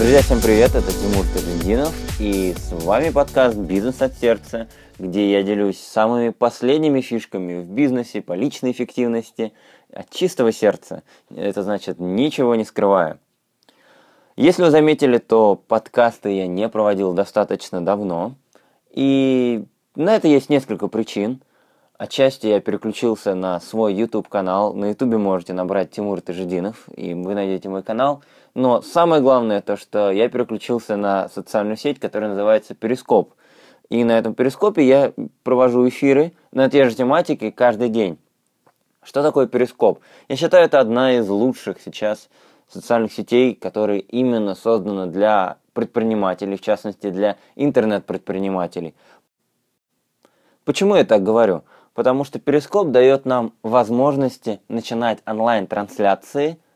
Друзья, всем привет, это Тимур Тажендинов, и с вами подкаст «Бизнес от сердца», где я делюсь самыми последними фишками в бизнесе по личной эффективности от чистого сердца. Это значит, ничего не скрывая. Если вы заметили, то подкасты я не проводил достаточно давно, и на это есть несколько причин. Отчасти я переключился на свой YouTube-канал. На YouTube можете набрать Тимур Тажединов, и вы найдете мой канал – но самое главное то, что я переключился на социальную сеть, которая называется Перископ. И на этом Перископе я провожу эфиры на те же тематики каждый день. Что такое Перископ? Я считаю, это одна из лучших сейчас социальных сетей, которые именно созданы для предпринимателей, в частности для интернет-предпринимателей. Почему я так говорю? Потому что Перископ дает нам возможности начинать онлайн-трансляции –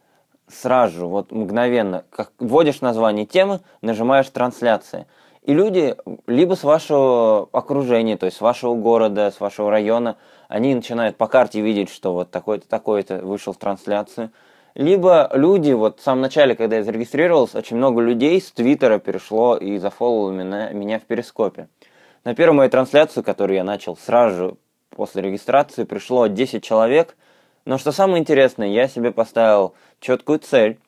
сразу же, вот мгновенно, как вводишь название темы, нажимаешь трансляция. И люди либо с вашего окружения, то есть с вашего города, с вашего района, они начинают по карте видеть, что вот такой-то, такой-то вышел в трансляцию. Либо люди, вот в самом начале, когда я зарегистрировался, очень много людей с Твиттера перешло и зафолловало меня, меня в Перископе. На первую мою трансляцию, которую я начал сразу же после регистрации, пришло 10 человек – но что самое интересное, я себе поставил четкую цель.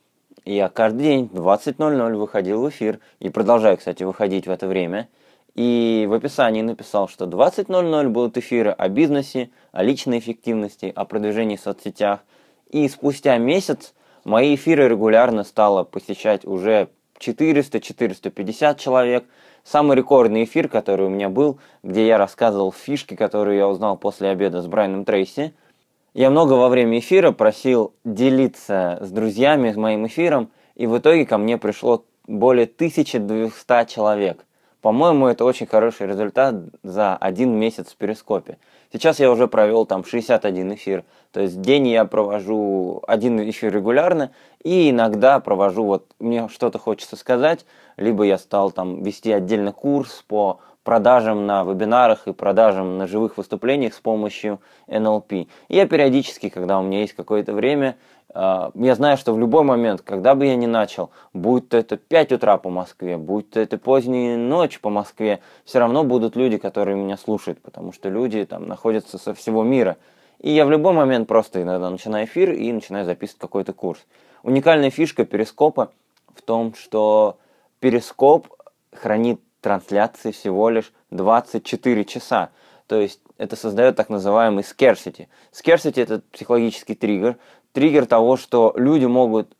Я каждый день в 20.00 выходил в эфир и продолжаю, кстати, выходить в это время. И в описании написал, что 20.00 будут эфиры о бизнесе, о личной эффективности, о продвижении в соцсетях. И спустя месяц мои эфиры регулярно стало посещать уже 400-450 человек. Самый рекордный эфир, который у меня был, где я рассказывал фишки, которые я узнал после обеда с Брайаном Трейси – я много во время эфира просил делиться с друзьями с моим эфиром, и в итоге ко мне пришло более 1200 человек. По-моему, это очень хороший результат за один месяц в Перископе. Сейчас я уже провел там 61 эфир. То есть день я провожу один эфир регулярно, и иногда провожу, вот мне что-то хочется сказать, либо я стал там вести отдельно курс по продажам на вебинарах и продажам на живых выступлениях с помощью NLP. Я периодически, когда у меня есть какое-то время, а, я знаю, что в любой момент, когда бы я ни начал, будь то это 5 утра по Москве, будь то это поздняя ночь по Москве, все равно будут люди, которые меня слушают, потому что люди там находятся со всего мира. И я в любой момент просто иногда начинаю эфир и начинаю записывать какой-то курс. Уникальная фишка перископа в том, что перископ хранит трансляции всего лишь 24 часа. То есть это создает так называемый scarcity. Scarcity это психологический триггер, триггер того, что люди могут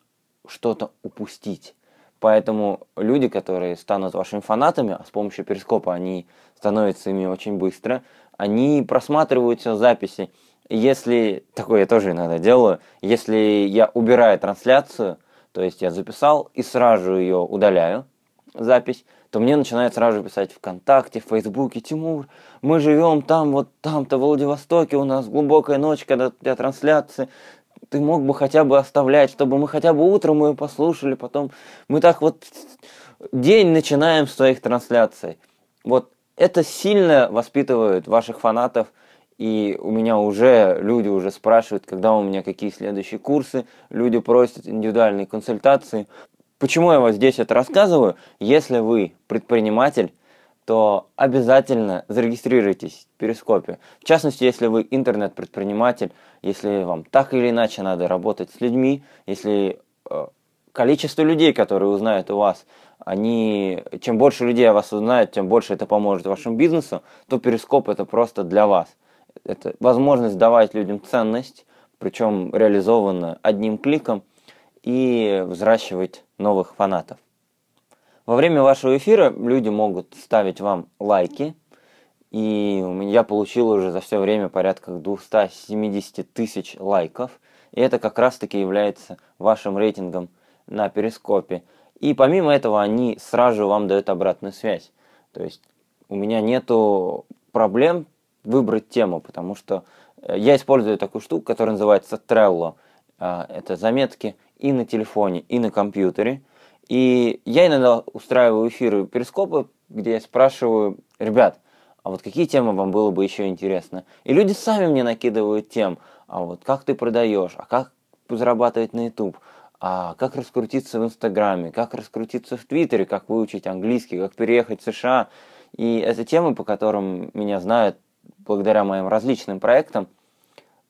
что-то упустить. Поэтому люди, которые станут вашими фанатами, а с помощью перископа они становятся ими очень быстро, они просматривают все записи. Если, такое я тоже иногда делаю, если я убираю трансляцию, то есть я записал и сразу ее удаляю, запись, то мне начинают сразу писать ВКонтакте, в Фейсбуке, Тимур, мы живем там, вот там-то, в Владивостоке, у нас глубокая ночь, когда для трансляции, ты мог бы хотя бы оставлять, чтобы мы хотя бы утром ее послушали, потом мы так вот день начинаем с твоих трансляций. Вот это сильно воспитывает ваших фанатов, и у меня уже люди уже спрашивают, когда у меня какие следующие курсы, люди просят индивидуальные консультации. Почему я вот здесь это рассказываю? Если вы предприниматель, то обязательно зарегистрируйтесь в Перископе. В частности, если вы интернет-предприниматель, если вам так или иначе надо работать с людьми, если э, количество людей, которые узнают у вас, они, чем больше людей о вас узнают, тем больше это поможет вашему бизнесу, то Перископ это просто для вас. Это возможность давать людям ценность, причем реализованно одним кликом – и взращивать новых фанатов. Во время вашего эфира люди могут ставить вам лайки, и я получил уже за все время порядка 270 тысяч лайков, и это как раз-таки является вашим рейтингом на перископе. И помимо этого они сразу вам дают обратную связь. То есть у меня нету проблем выбрать тему, потому что э, я использую такую штуку, которая называется Trello. А, это заметки и на телефоне, и на компьютере. И я иногда устраиваю эфиры перископа, где я спрашиваю, ребят, а вот какие темы вам было бы еще интересно? И люди сами мне накидывают тем, а вот как ты продаешь, а как зарабатывать на YouTube, а как раскрутиться в Инстаграме, как раскрутиться в Твиттере, как выучить английский, как переехать в США. И это темы, по которым меня знают благодаря моим различным проектам,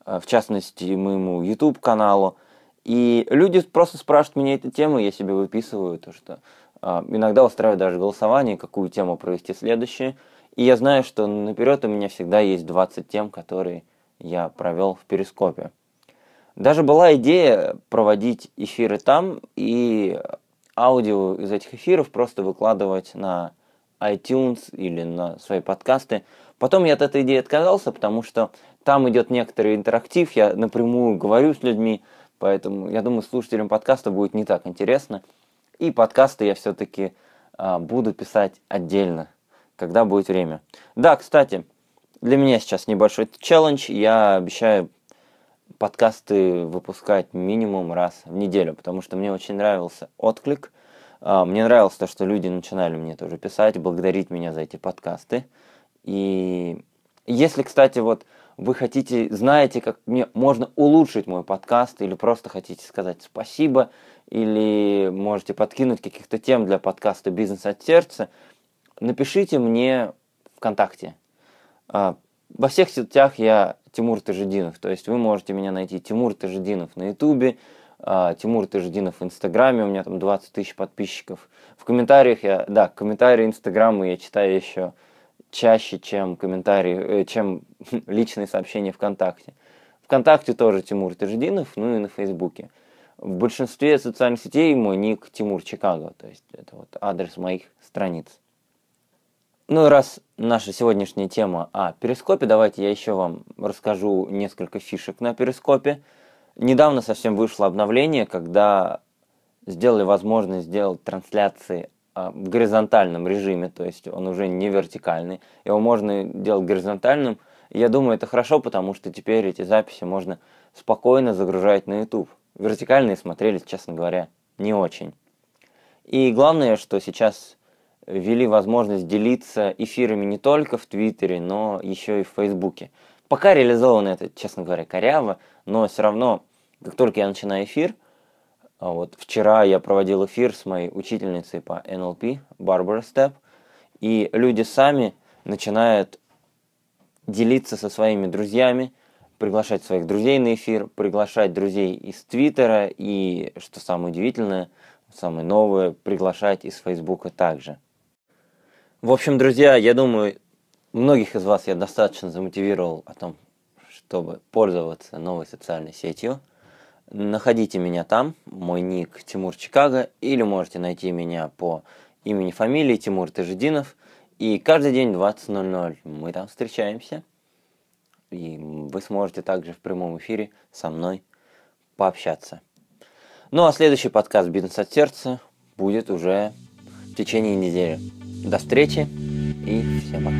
в частности, моему YouTube-каналу. И люди просто спрашивают меня эти темы, я себе выписываю то, что э, иногда устраиваю даже голосование, какую тему провести следующее. И я знаю, что наперед у меня всегда есть 20 тем, которые я провел в Перископе. Даже была идея проводить эфиры там и аудио из этих эфиров просто выкладывать на iTunes или на свои подкасты. Потом я от этой идеи отказался, потому что там идет некоторый интерактив, я напрямую говорю с людьми, поэтому я думаю, слушателям подкаста будет не так интересно. И подкасты я все-таки а, буду писать отдельно, когда будет время. Да, кстати, для меня сейчас небольшой челлендж. Я обещаю подкасты выпускать минимум раз в неделю, потому что мне очень нравился отклик. А, мне нравилось то, что люди начинали мне тоже писать, благодарить меня за эти подкасты. И если, кстати, вот вы хотите, знаете, как мне можно улучшить мой подкаст, или просто хотите сказать спасибо, или можете подкинуть каких-то тем для подкаста «Бизнес от сердца», напишите мне ВКонтакте. А, во всех сетях я Тимур Тажидинов. То есть вы можете меня найти Тимур Тажидинов на Ютубе, а, Тимур Тажидинов в Инстаграме, у меня там 20 тысяч подписчиков. В комментариях я, да, комментарии Инстаграма я читаю еще чаще, чем комментарии, э, чем личные сообщения ВКонтакте. ВКонтакте тоже Тимур Тажидинов, ну и на Фейсбуке. В большинстве социальных сетей мой ник Тимур Чикаго, то есть это вот адрес моих страниц. Ну и раз наша сегодняшняя тема о перископе, давайте я еще вам расскажу несколько фишек на перископе. Недавно совсем вышло обновление, когда сделали возможность сделать трансляции в горизонтальном режиме, то есть он уже не вертикальный. Его можно делать горизонтальным. Я думаю, это хорошо, потому что теперь эти записи можно спокойно загружать на YouTube. Вертикальные смотрелись, честно говоря, не очень. И главное, что сейчас ввели возможность делиться эфирами не только в Твиттере, но еще и в Фейсбуке. Пока реализовано это, честно говоря, коряво, но все равно, как только я начинаю эфир, а вот вчера я проводил эфир с моей учительницей по NLP, Барбара Степ, и люди сами начинают делиться со своими друзьями, приглашать своих друзей на эфир, приглашать друзей из Твиттера и, что самое удивительное, самое новое, приглашать из Фейсбука также. В общем, друзья, я думаю, многих из вас я достаточно замотивировал о том, чтобы пользоваться новой социальной сетью. Находите меня там, мой ник Тимур Чикаго, или можете найти меня по имени, фамилии Тимур Тажидинов. И каждый день в 20.00 мы там встречаемся. И вы сможете также в прямом эфире со мной пообщаться. Ну а следующий подкаст «Бизнес от сердца» будет уже в течение недели. До встречи и всем пока.